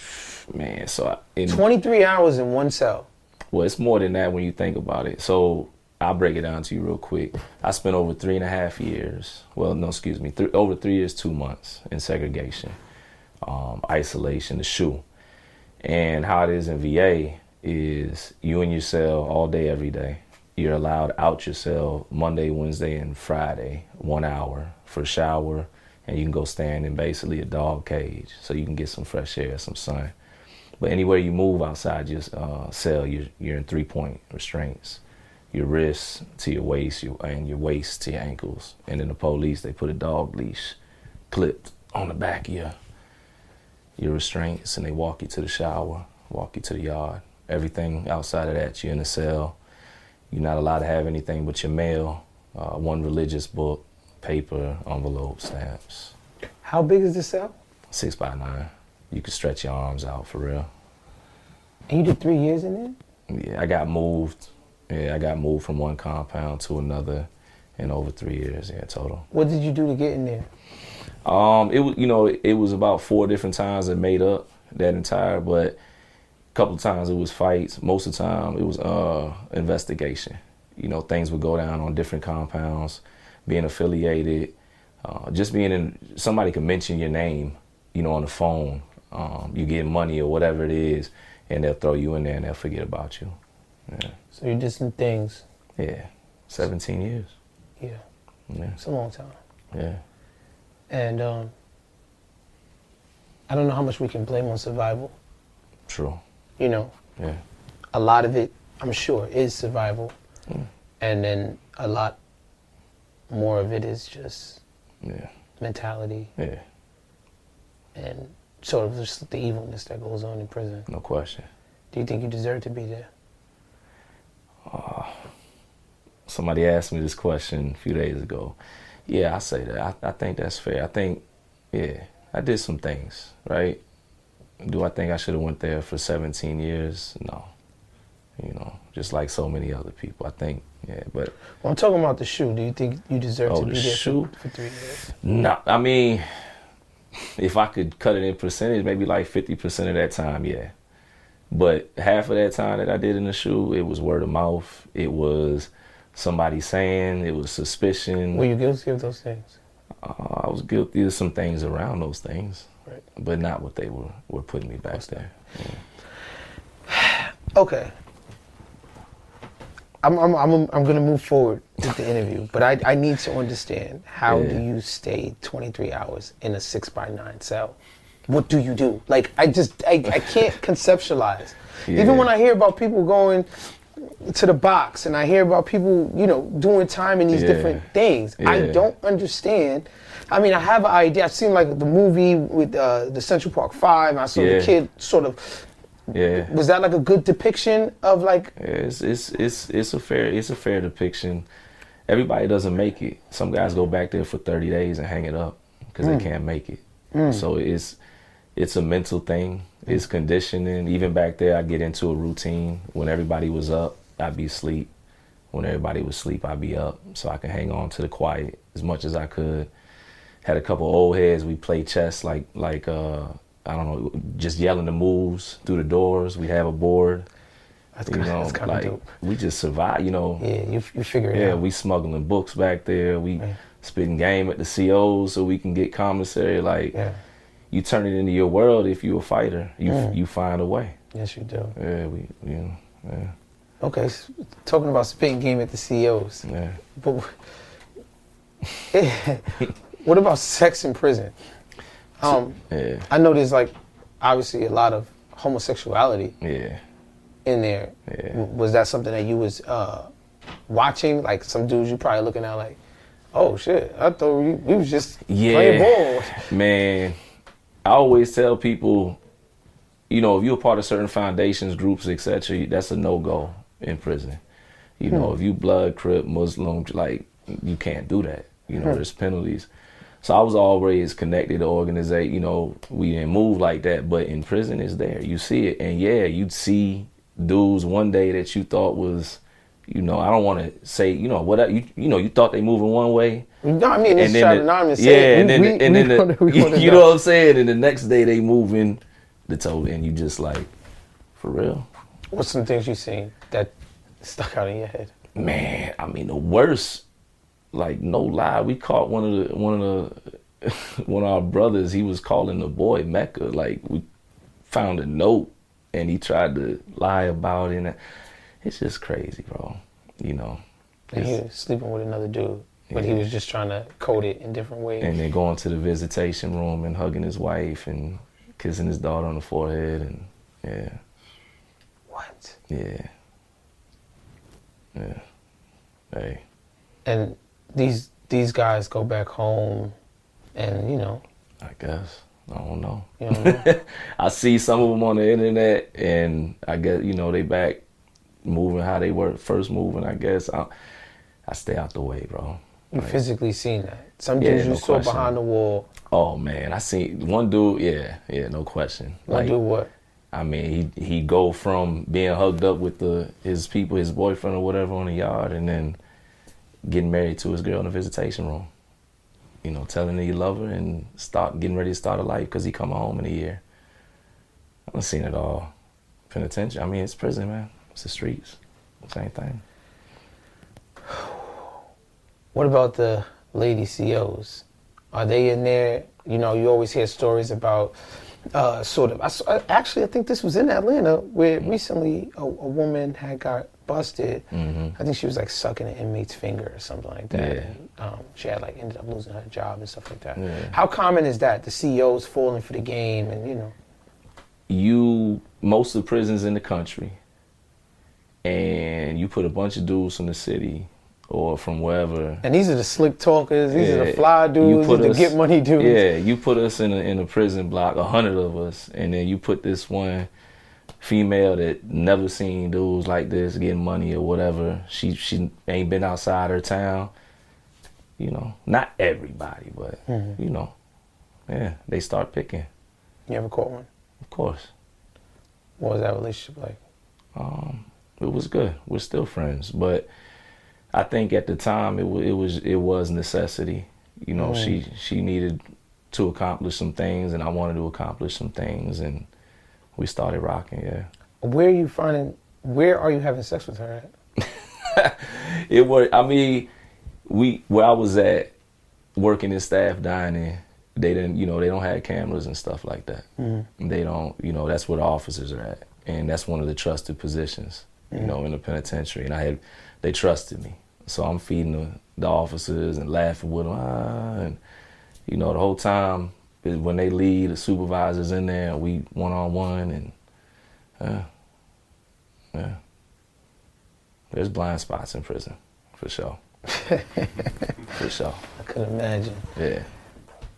Man, so I, in, 23 hours in one cell. Well, it's more than that when you think about it. So I'll break it down to you real quick. I spent over three and a half years, well, no, excuse me, over three years, two months in segregation, um, isolation, the shoe. And how it is in VA is you in your cell all day, every day. You're allowed out your cell Monday, Wednesday, and Friday, one hour for a shower, and you can go stand in basically a dog cage so you can get some fresh air, some sun. But anywhere you move outside your uh, cell, you're, you're in three point restraints. Your wrists to your waist, your, and your waist to your ankles. And then the police, they put a dog leash clipped on the back of your, your restraints, and they walk you to the shower, walk you to the yard. Everything outside of that, you're in a cell. You're not allowed to have anything but your mail, uh, one religious book, paper, envelope, stamps. How big is the cell? Six by nine. You could stretch your arms out for real. And you did three years in there? Yeah, I got moved. Yeah, I got moved from one compound to another in over three years. Yeah, total. What did you do to get in there? Um, it was you know it was about four different times that made up that entire, but a couple of times it was fights. Most of the time it was uh investigation. You know, things would go down on different compounds, being affiliated, uh, just being in. Somebody could mention your name, you know, on the phone. Um, you get money or whatever it is, and they'll throw you in there and they'll forget about you. Yeah. So you did some things. Yeah. 17 years. Yeah, Yeah. it's a long time. Yeah. And um, I don't know how much we can blame on survival. True. You know, Yeah. a lot of it, I'm sure, is survival. Mm. And then a lot more of it is just Yeah. mentality Yeah. and sort of just the evilness that goes on in prison. No question. Do you think you deserve to be there? Uh, somebody asked me this question a few days ago. Yeah, I say that. I, I think that's fair. I think, yeah, I did some things, right? Do I think I should have went there for 17 years? No. You know, just like so many other people. I think, yeah, but Well, I'm talking about the shoe. Do you think you deserve Oh, to the be there shoe? For, for three years? no. I mean, if I could cut it in percentage, maybe like 50% of that time, yeah. But half of that time that I did in the shoe, it was word of mouth. It was somebody saying, it was suspicion. Were you guilty of those things? Uh, I was guilty of some things around those things, Right. but not what they were, were putting me back there. Okay. I'm I'm I'm I'm gonna move forward with the interview, but I I need to understand how do you stay 23 hours in a six by nine cell? What do you do? Like I just I, I can't conceptualize. Yeah. Even when I hear about people going to the box and I hear about people you know doing time in these Yeah. different things, I don't understand. I mean, I have an idea. I've seen like the movie with uh, the Central Park Five. I saw Yeah. the kid sort of. Yeah. Was that like a good depiction of like It's it's it's it's a fair it's a fair depiction. Everybody doesn't make it. Some guys go back there for 30 days and hang it up because they can't make it. So it's it's a mental thing. It's conditioning. Even back there, I get into a routine. When everybody was up, I'd be asleep. When everybody was asleep, I'd be up so I can hang on to the quiet as much as I could. Had a couple old heads. We play chess like like uh I don't know, just yelling the moves through the doors. We have a board. That's You know, that's kind of like dope. we just survive. You know, Yeah, you you figure it yeah, out. we smuggling books back there. We Right. spitting game at the COs so we can get commissary. Like yeah. you turn it into your world if you're a fighter. You Mm. you find a way. Yes, you do. Yeah, we you know, yeah, Okay, s talking about spitting game at the COs, yeah. but what about sex in prison? Um, Yeah, I know there's like obviously a lot of homosexuality yeah, in there. Yeah. Was that something that you was uh, watching? Like some dudes you probably looking at like, oh shit, I thought we, we was just playing Yeah. ball. man. I always tell people, you know, if you're a part of certain foundations, groups, etc., that's a no go in prison. You know, if you blood, crip, Muslim, like you can't do that. You know, there's penalties. So I was always connected to organize. You know, we didn't move like that, but in prison it's there. You see it, and yeah, you'd see dudes one day that you thought was, you know, I don't want to say, you know, what you you know, you thought they moving one way, No, I mean it's then the- yeah, and then we, and we, then the, wanna- we you, you know what I'm saying, and the next day they move in the toe, and you just like, for real, What's some things you seen that stuck out in your head? man. I mean, the worst, like no lie, we caught one of the one of the one of our brothers. He was calling the boy Mecca. Like we found a note and he tried to lie about it. And it's just crazy, bro. You know. And he was sleeping with another dude, but he was just trying to code it in different ways. and then going to the visitation room and hugging his wife and kissing his daughter on the forehead and yeah, what? yeah, yeah. Hey, And these these guys go back home, and you know, I guess I don't know. you know, I see some of them on the internet, and I guess you know they back moving how they were first moving. I guess I I stay out the way, bro. you Like, physically seen that. Some Yeah, dudes you no saw question. behind the wall. oh man, I seen one dude. Yeah, yeah, no question. Like, do what? I mean, he he go from being hugged up with the his people, his boyfriend or whatever on the yard, and then getting married to his girl in the visitation room. You know, telling her he love her and start getting ready to start a life because he come home in a year. I've seen it all. Penitentiary. I mean, it's prison, man. It's the streets. Same thing. What about the lady COs? Are they in there? You know, you always hear stories about uh, sort of. I, actually, I think this was in Atlanta where recently a, a woman had got busted. hmm I think she was like sucking an inmate's finger or something like that. Yeah. And, um, she had like ended up losing her job and stuff like that. Yeah. How common is that? The COs falling for the game and you know. You most of the prisons in the country, and you put a bunch of dudes from the city or from wherever And these are the slick talkers. These are the Yeah, fly you dudes. put These the get money dudes. Yeah, you put us in a in a prison block, a hundred of us, and then you put this one female that never seen dudes like this getting money or whatever. She she ain't been outside her town. You know, not everybody, but Mhm. you know, yeah, they start picking. You ever caught one? Of course, What was that relationship like? um, it was good. We're still friends, but I think at the time it, it was it was necessity. You know, Mm. she she needed to accomplish some things, and I wanted to accomplish some things, and we started rocking. Yeah, Where are you finding? Where are you having sex with her at? it was. I mean, we where I was at working in staff dining. They didn't, you know, they don't have cameras and stuff like that. Mhm. They don't, you know, that's where the officers are at, and that's one of the trusted positions, you Mhm. know, in the penitentiary. And I had, they trusted me, so I'm feeding the, the officers and laughing with them, ah, and you know, the whole time when they leave, the supervisors in there, we one on one, and uh, yeah, there's blind spots in prison, for sure, for sure, I couldn't imagine. yeah.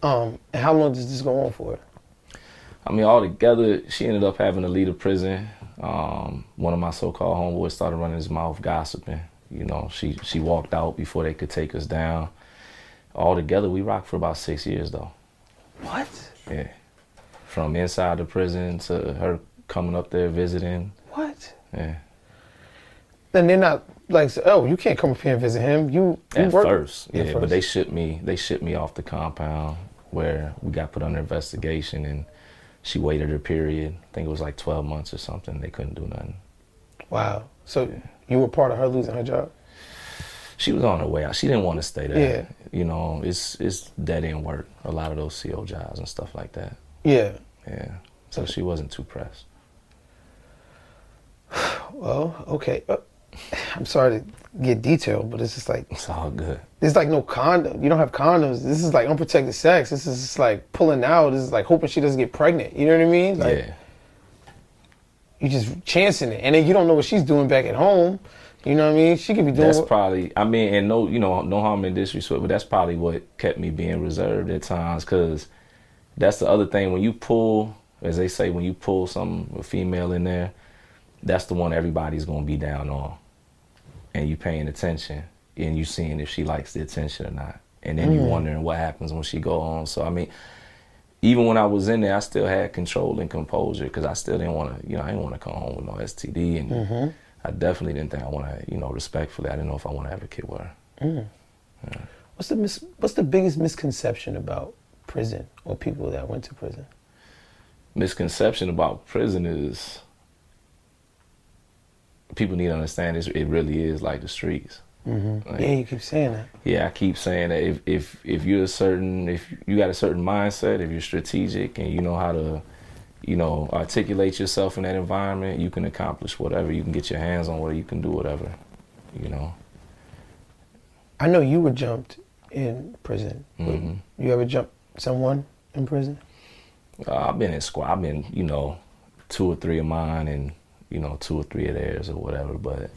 Um, and how long does this go on for? I mean, altogether, she ended up having to leave the prison. Um, one of my so-called homeboys started running his mouth, gossiping. You know, she she walked out before they could take us down. Altogether, we rocked for about six years, though. What? Yeah, from inside the prison to her coming up there visiting. What? Yeah, Then they're not like, oh, you can't come up here and visit him. You, you at work first, yeah, At but they shipped me. They shipped me off the compound where we got put under investigation, and she waited her period. I think it was like twelve months or something. They couldn't do nothing. Wow. So you were part of her losing her job. She was on her way out. She didn't want to stay there. Yeah. You know, it's it's dead end work. A lot of those CO jobs and stuff like that. Yeah. Yeah. So she wasn't too pressed. Well, okay. Uh, I'm sorry to get detailed, but it's just like It's all good. there's like no condom. You don't have condoms. This is like unprotected sex. This is just like pulling out. This is like hoping she doesn't get pregnant. You know what I mean? Like yeah. you just chancing it, and then you don't know what she's doing back at home. You know what I mean? She could be doing. That's what- probably. I mean, and no, you know, no harm in disrespect, but that's probably what kept me being reserved at times. Cause that's the other thing when you pull, as they say, when you pull some a female in there, that's the one everybody's gonna be down on, and you paying attention and you seeing if she likes the attention or not, and then you Mm. wondering what happens when she go on. So I mean. Even when I was in there, I still had control and composure because I still didn't want to, you know, I didn't want to come home with no STD, and Mhm. I definitely didn't think I want to, you know, respectfully. I didn't know if I want to have a kid with her. What's the mis- What's the biggest misconception about prison or people that went to prison? Misconception about prison is people need to understand this. It really is like the streets. Mm-hmm. Like- yeah, you keep saying that. Yeah, I keep saying that if if if you're a certain if you got a certain mindset, if you're strategic and you know how to, you know, articulate yourself in that environment, you can accomplish whatever. You can get your hands on whatever. You can do whatever. You know. I know you were jumped in prison. Mhm. You ever jumped someone in prison? Uh, I've been in squad. I've been, you know, two or three of mine, and you know, two or three of theirs or whatever. But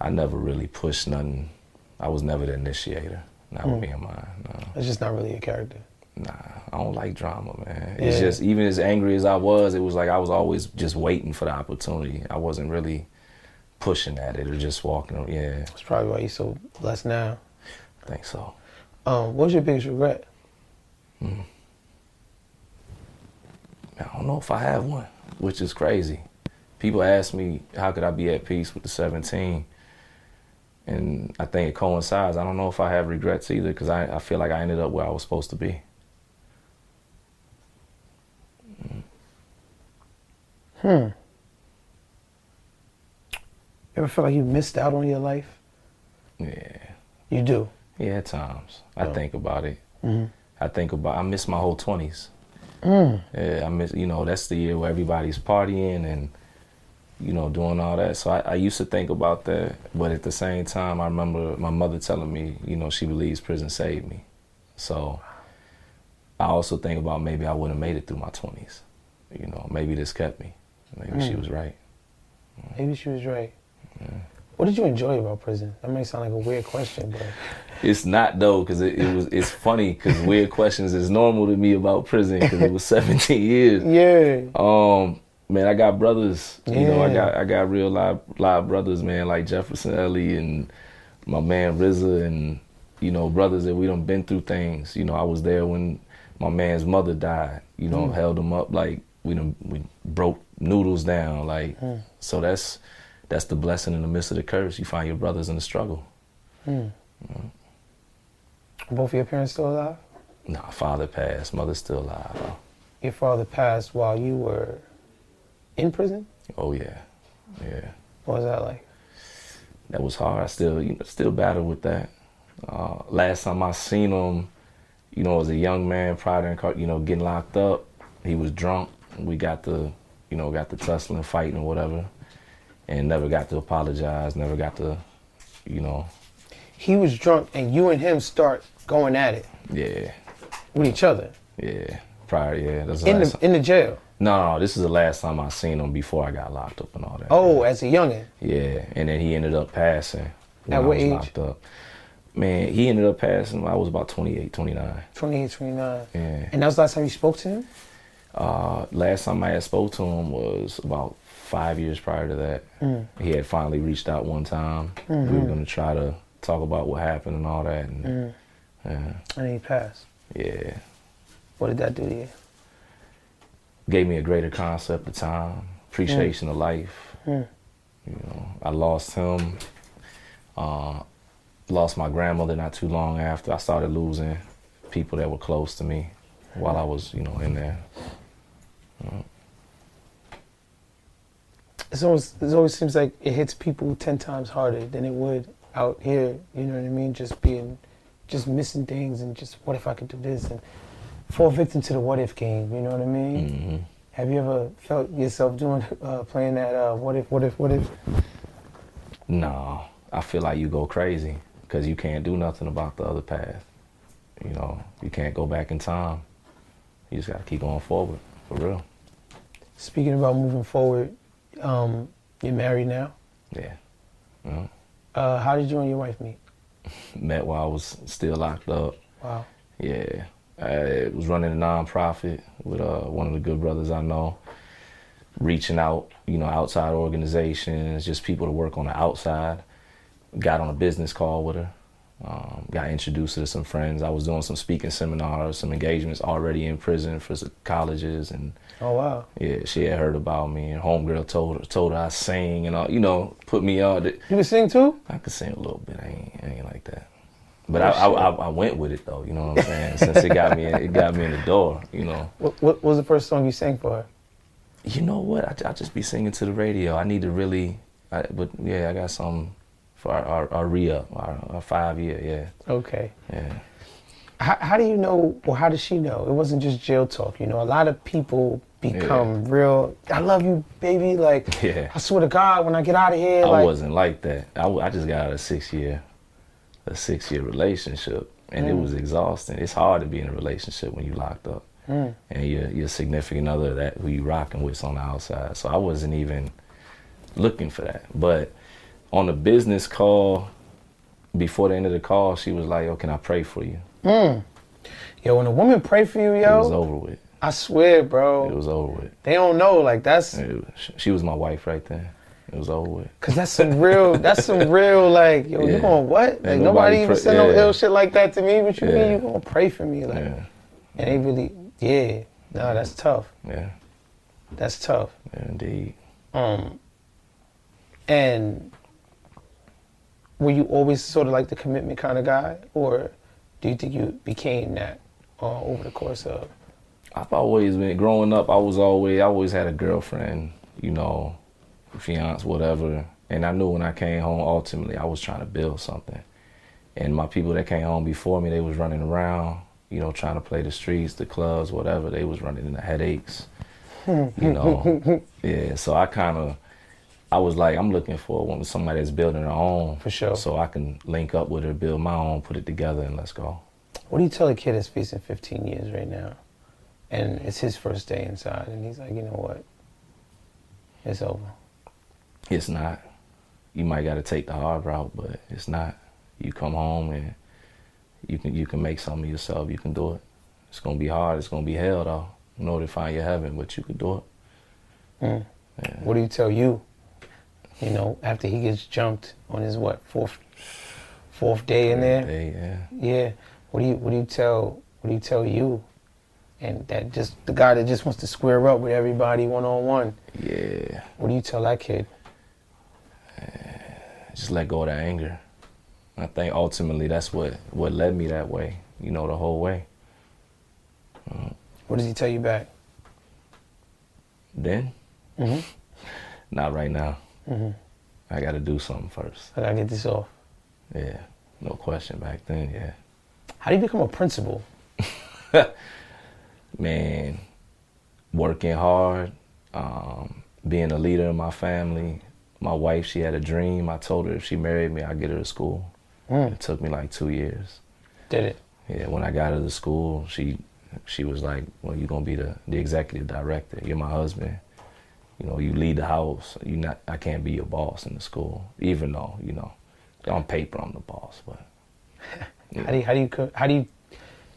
I never really pushed nothing. I was never the initiator. Not with Mm. me and mine. No. It's just not really a character. Nah, I don't like drama, man. It's Yeah. just even as angry as I was, it was like I was always just waiting for the opportunity. I wasn't really pushing at it or just walking. Yeah, That's probably why you're so blessed now. I think so. Um, what was your biggest regret? I don't know if I have one, which is crazy. People ask me how could I be at peace with the 17, and I think it coincides. I don't know if I have regrets either because I, I feel like I ended up where I was supposed to be. Hmm. You ever feel like you missed out on your life? Yeah, You do. yeah. At times, I Oh. think about it. Mhm. I think about. I miss my whole 20s. Mm. Yeah, I miss. You know, that's the year where everybody's partying and you know doing all that. So I, I used to think about that, but at the same time, I remember my mother telling me, you know, she believes prison saved me. So I also think about maybe I wouldn't have made it through my twenties. You know, maybe this kept me. Maybe she Mm. was right. Maybe she was right. What did you enjoy about prison? That may sound like a weird question, but It's not though, because it, it was. It's funny because weird questions is normal to me about prison because it was 17 years. yeah. Um, man, I got brothers. You know, I got I got real live live brothers, man, like Jefferson Ellie and my man RZA and you know brothers that we done been through things. You know, I was there when my man's mother died. You know, Mm. held him up like we done we broke noodles down. Like Mm. so that's that's the blessing in the midst of the curse. You find your brothers in the struggle. Hmm. Both of your parents still alive? Nah, father passed, mother's still alive. though. Your father passed while you were in prison? Oh yeah, yeah. What was that like? that was hard. I still, you know, still battle with that. Uh, last time I seen him, you know, as a young man prior to, you know, getting locked up, he was drunk. We got the, you know, got the tussling, fighting, or whatever, and never got to apologize. Never got to, you know, He was drunk and you and him start going at it yeah, with each other yeah. Prior, yeah. That's in the time. in the jail. No, this is the last time I seen him before I got locked up and all that. Oh, as a youngin. Yeah, and then he ended up passing when At I was age? locked up. Man, he ended up passing when I was about 28, 29. 28, 29. Yeah. And that was the last time you spoke to him? Uh, last time I had spoke to him was about five years prior to that. Mm. He had finally reached out one time. We Mm-hmm. were gonna try to talk about what happened and all that. And Mm. yeah, And he passed. yeah, What did that do to you? gave me a greater concept of time, appreciation of life. Mm. You know, I lost him. Uh, lost my grandmother not too long after. I started losing people that were close to me while I was, you know, in there. It's always it always seems like it hits people ten times harder than it would out here. You know what I mean? Just being, just missing things and just what if I could do this and fall victim to the what if game. You know what I mean? hmm Have you ever felt yourself doing uh, playing that uh, what if what if what if? No, I feel like you go crazy because you can't do nothing about the other path. You know, you can't go back in time. You just got to keep going forward, for real. Speaking about moving forward, um, you're married now. Yeah. Uh, how did you and your wife meet? met while I was still locked up. Wow. Yeah. I was running a nonprofit with uh, one of the good brothers I know, reaching out, you know, outside organizations, just people to work on the outside. Got on a business call with her. Um, got introduced to some friends. I was doing some speaking seminars, some engagements already in prison for colleges, and Oh wow. yeah, she had heard about me. And homegirl told her, told her I sing and all, you know, put me on. You can sing too? I could sing a little bit. I ain't, I ain't like that. But Oh, I, I. I, I went with it though. You know what I'm saying? Since it got me, it got me in the door. You know. What, what was the first song you sang for her? You know what? I, I just be singing to the radio. I need to really. I, but yeah, I got some for our our, our re-up, our, our five year. Yeah, Okay. yeah. How, how do you know, or how does she know? It wasn't just jail talk. You know, a lot of people become real. I love you, baby. Like, Yeah. I swear to God, when I get out of here, I like, wasn't like that. I, I just got out of a six year, a six year relationship, and it mm. was exhausting. It's hard to be in a relationship when you locked up, mm. and your your significant other that who you rocking with's on the outside. So I wasn't even looking for that. But on a business call, before the end of the call, she was like, "Yo, can I pray for you?" yo, when a woman pray for you, yo, It was over with. I swear, bro, It was over with. they don't know. Like that's was- she was my wife right then. It was over with. Cause that's some real, that's some real like, yo, you Yeah. going what? Like nobody, nobody even pray- said no ill shit like that to me. What you Yeah. mean you gonna pray for me? Like, Yeah, and they really, yeah, no, that's tough. yeah, That's tough. yeah indeed. Um, and were you always sort of like the commitment kind of guy, or do you think you became that uh, over the course of? I've always been growing up. I was always I always had a girlfriend, you know, fiance, whatever. And I knew when I came home, ultimately, I was trying to build something. And my people that came home before me, they was running around, you know, trying to play the streets, the clubs, whatever. They was running into headaches, you know. yeah. So I kind of, I was like, I'm looking for a woman, somebody that's building her own, For sure. so I can link up with her, build my own, put it together, and let's go. What do you tell a kid that's facing 15 years right now, and it's his first day inside, and he's like, you know what, it's over. It's not. You might got to take the hard route, but it's not. You come home and you can you can make something of yourself. You can do it. It's gonna be hard. It's gonna be hell though. In order to find your heaven, but you can do it. Mm. Yeah. What do you tell you? You know, after he gets jumped on his what fourth fourth day in there? Hey, yeah. Yeah. What do you What do you tell What do you tell you? And that just the guy that just wants to square up with everybody one on one. Yeah. What do you tell that kid? Just let go of that anger. I think ultimately that's what what led me that way. You know, the whole way. What does he tell you back? Then, hmm not right now. Hmm I got to do something first. I gotta get this off. Yeah. No question. Back then, yeah. How do you become a principal? man, working hard, um, being a leader in my family. My wife, she had a dream. I told her if she married me, I'd get her to school. Mm. It took me like two years. Did it? Yeah, when I got her to school, she she was like, "Well, you're gonna be the, the executive director. You're my husband. You know, you lead the house. You not. I can't be your boss in the school, even though you know, on paper I'm the boss. But How do you, how do you how do you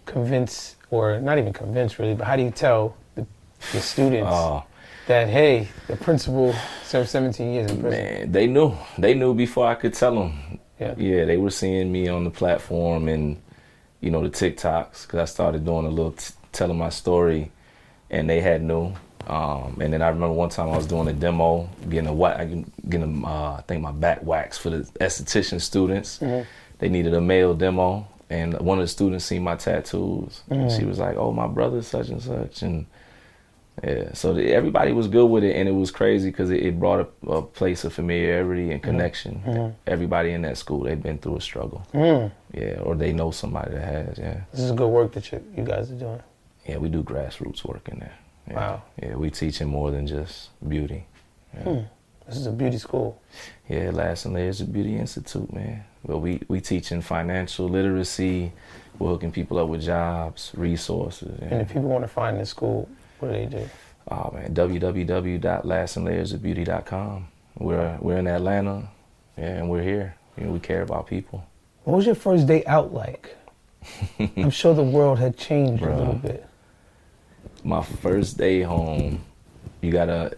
convince or not even convince really, but how do you tell the, your students uh, that hey, the principal served 17 years in prison? man, they knew. They knew before I could tell them. Yeah. Yeah, they were seeing me on the platform and you know the TikToks because I started doing a little t- telling my story, and they had knew. Um, and then I remember one time I was doing a demo, getting a wa- getting a, uh, I think my back wax for the esthetician students. They needed a male demo, and one of the students seen my tattoos. And she was like, "Oh, my brother's such and such," and yeah, so the, everybody was good with it, and it was crazy because it, it brought a, a place of familiarity and connection. Everybody in that school, they've been through a struggle, Mm. yeah, or they know somebody that has, yeah. This is good work that you, you guys are doing. Yeah, we do grassroots work in there. Yeah. Wow. Yeah, we teaching more than just beauty. Yeah, Hmm. This is a beauty school. yeah Last and Layers of Beauty Institute, man. Well, we we teaching financial literacy. We're hooking people up with jobs, resources. And if people want to find this school, what do they do? Oh man, www.lastandlayersofbeauty.com. We're we're in Atlanta, yeah, and we're here. You know, we care about people. What was your first day out like? I'm sure the world had changed a little bit. My first day home, you gotta.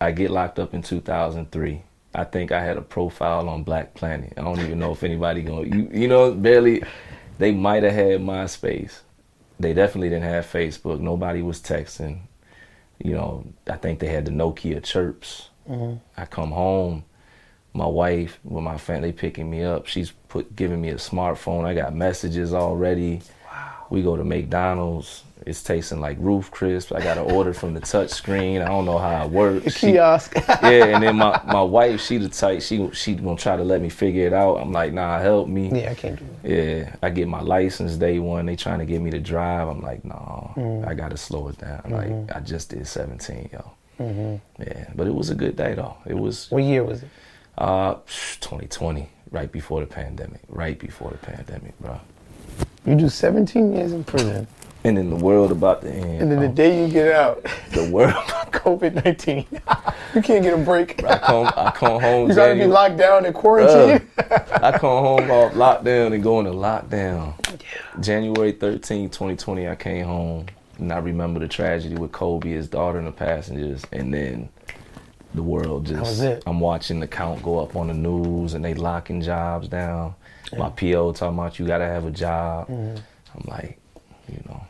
I get locked up in 2003. I think I had a profile on Black Planet. I don't even know if anybody going you you know barely. They might have had MySpace. They definitely didn't have Facebook. Nobody was texting. You know, I think they had the Nokia chirps. Mm-hmm. I come home, my wife with my family picking me up. She's put giving me a smartphone. I got messages already. We go to McDonald's. It's tasting like roof crisp. I got an order from the touch screen. I don't know how it works. She- Kiosk. yeah, and then my, my wife, she the type, she she gonna try to let me figure it out. I'm like, nah, help me. yeah, I can't do that. Yeah, I get my license day one. They trying to get me to drive. I'm like, no, mm-hmm. I gotta slow it down. Like mm-hmm. I just did 17, yo. Mm-hmm. Yeah, but it was a good day though. It was What year was it? uh 2020, right before the pandemic. Right before the pandemic, bro. You do 17 years in prison, And then the world about to end. and then the Oh, day you get out, the world. COVID 19. you can't get a break. I come, I come home. You gotta be locked down and quarantined. I come home off lockdown and go into lockdown. January 13, 2020, I came home and I remember the tragedy with Kobe, his daughter, and the passengers. And then the world just. was it. I'm watching the count go up on the news and they locking jobs down. My PO talking about you gotta have a job. Mm-hmm. I'm like, you know,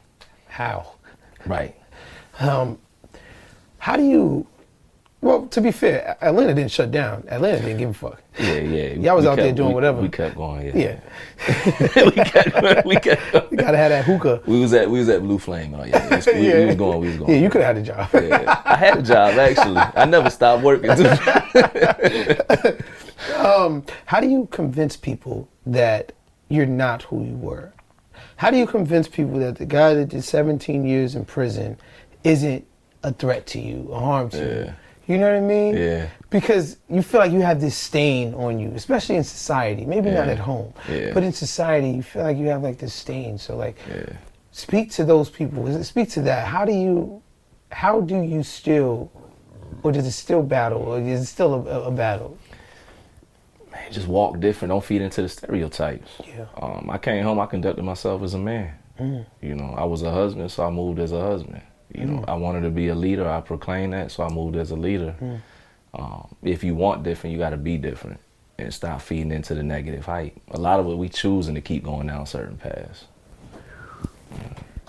How? right. Um, how do you? Well, to be fair, Atlanta didn't shut down. Atlanta didn't give a fuck. Yeah, yeah. Y'all was we out there doing we- whatever. We kept going, yeah. Yeah, we kept, we kept we gotta have that hookah. We was at we was at Blue Flame. Oh yeah, it's- we, we was going. We was going. Yeah, you could have had a job. Yeah. I had a job actually. I never stopped working. Um, how do you convince people that you're not who you were? How do you convince people that the guy that did 17 years in prison isn't a threat to you, a harm to you? Yeah. You know what I mean? Yeah. Because you feel like you have this stain on you, especially in society. Maybe not at home, Yeah. but in society, you feel like you have like this stain. So, like, yeah. speak to those people. Speak to that. How do you, how do you still, or does it still battle, or is it still a, a battle? Just walk different. Don't feed into the stereotypes. Yeah. Um, I came home. I conducted myself as a man. You know, I was a husband, so I moved as a husband. You know, I wanted to be a leader. I proclaimed that, so I moved as a leader. Um, if you want different, you got to be different and stop feeding into the negative hype. A lot of it we choosing to keep going down certain paths.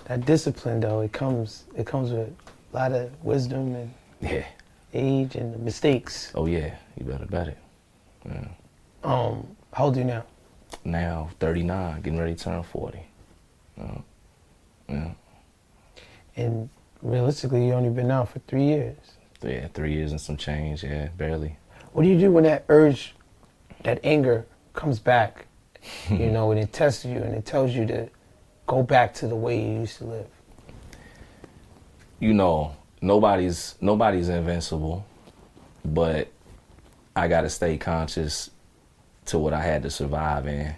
That discipline, though, it comes, it comes with a lot of wisdom and Yeah. age and mistakes. Oh yeah. You better bet it. Yeah. Um, how old are you now? Now 39, getting ready to turn 40. Uh, yeah. And realistically, you only been out for three years. Yeah, three years and some change. Yeah, barely. What do you do when that urge, that anger comes back? you know, and it tests you and it tells you to go back to the way you used to live. You know, nobody's nobody's invincible, but I got to stay conscious to what I had to survive in,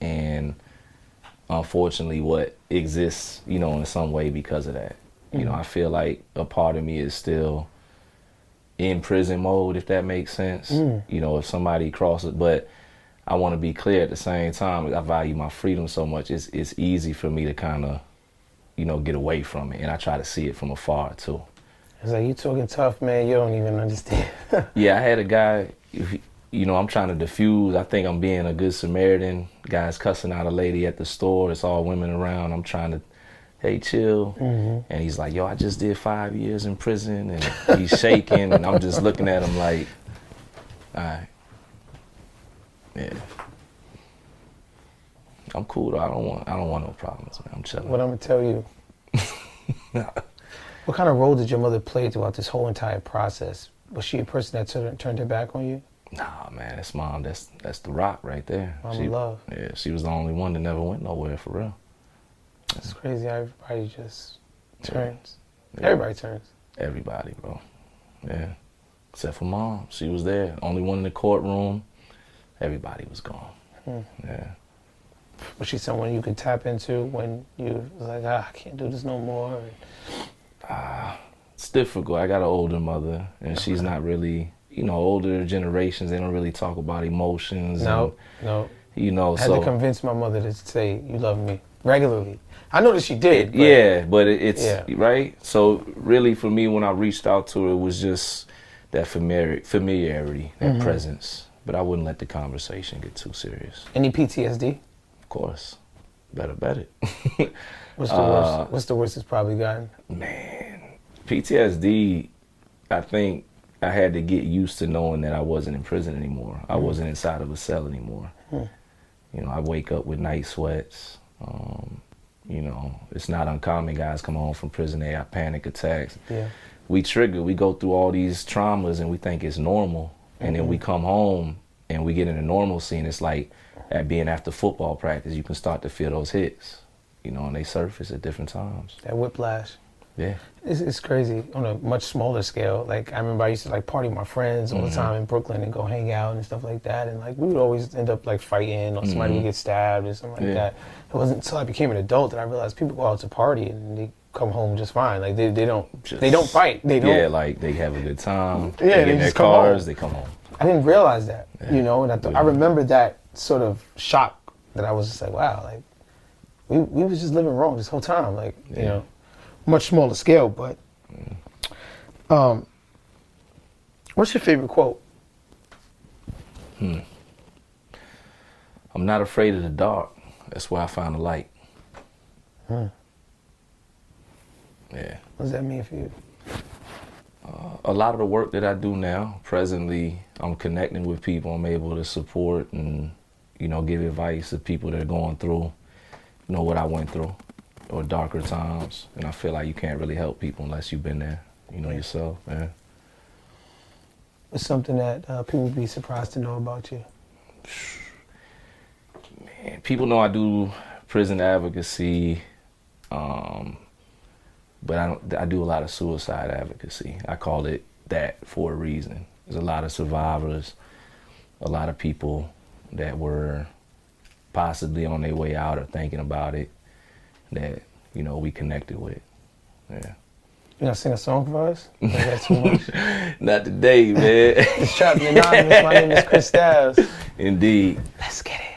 and unfortunately, what exists, you know, in some way because of that. You know, mm-hmm. I feel like a part of me is still in prison mode, if that makes sense. Mm. You know, if somebody crosses, but I want to be clear at the same time. I value my freedom so much. It's it's easy for me to kind of, you know, get away from it, and I try to see it from afar too. It's like you talking tough, man. You don't even understand. Yeah, I had a guy. You know, I'm trying to diffuse. I think I'm being a good Samaritan. Guys cussing out a lady at the store. It's all women around. I'm trying to, hey, chill. Mm-hmm. And he's like, yo, I just did five years in prison, and he's shaking, and I'm just looking at him like, all right, yeah. I'm cool though. I don't want. I don't want no problems, man. I'm chilling. what I'm gonna tell you. what kind of role did your mother play throughout this whole entire process? Was she a person that turned turned her back on you? Nah, man, that's mom. That's that's the rock right there. Mama she, love. Yeah, she was the only one that never went nowhere for real. It's crazy. how Everybody just turns. Yeah. Everybody turns. Everybody, bro. Yeah, except for mom. She was there. Only one in the courtroom. Everybody was gone. Hmm. Yeah. Was she someone you could tap into when you was like, ah, I can't do this no more? Ah, It's difficult. I got an older mother, and she's not really. You know, older generations they don't really talk about emotions. No, no. you know, I had so to convince my mother to say you love me regularly. I know that she did. But yeah, but it, it's Yeah. right. So really, for me, when I reached out to her, it was just that familiar, familiarity, that Mm-hmm. presence. But I wouldn't let the conversation get too serious. Any PTSD? Of course, better bet it. What's the Uh, worst? What's the worst it's probably gotten? Man, PTSD. I think I had to get used to knowing that I wasn't in prison anymore. I mm. wasn't inside of a cell anymore. Mm. You know, I wake up with night sweats. Um, You know, it's not uncommon. Guys come home from prison, they have panic attacks. Yeah. We trigger, we go through all these traumas and we think it's normal. And then we mm-hmm. come home and we get in a normalcy and it's like at being after football practice, you can start to feel those hits, you know, and they surface at different times. That whiplash. Yeah. It's, it's crazy on a much smaller scale. Like I remember I used to like party with my friends all the mm-hmm. time in Brooklyn and go hang out and stuff like that. And like we would always end up like fighting or somebody would mm-hmm. get stabbed or something like Yeah. that. It wasn't until I became an adult that I realized people go out to party and they come home just fine. Like they, they don't Just- they don't fight. They don't. Yeah, like they have a good time. Yeah, they they get in their just come cars, they come home. I didn't realize that. You know, and I, th- I remember that sort of shock that I was just like, wow, like we we was just living wrong this whole time. Like you know, much smaller scale, but. Um, what's your favorite quote? I'm not afraid of the dark. That's where I find the light. Hmm. Yeah. What does that mean for you? a lot of the work that I do now, presently, I'm connecting with people. I'm able to support and, you know, give advice to people that are going through, you know, what I went through or darker times. And I feel like you can't really help people unless you've been there, you know, yourself, man. It's something that uh, people would be surprised to know about you. And people know I do prison advocacy, um, but I don't. I do a lot of suicide advocacy. I call it that for a reason. There's a lot of survivors, a lot of people that were possibly on their way out or thinking about it that you know we connected with. Yeah. You gonna sing a song for us? Or is that too much? Not today, man. it's Trappin Anonymous. My name is Chris Styles. Indeed. Let's get it.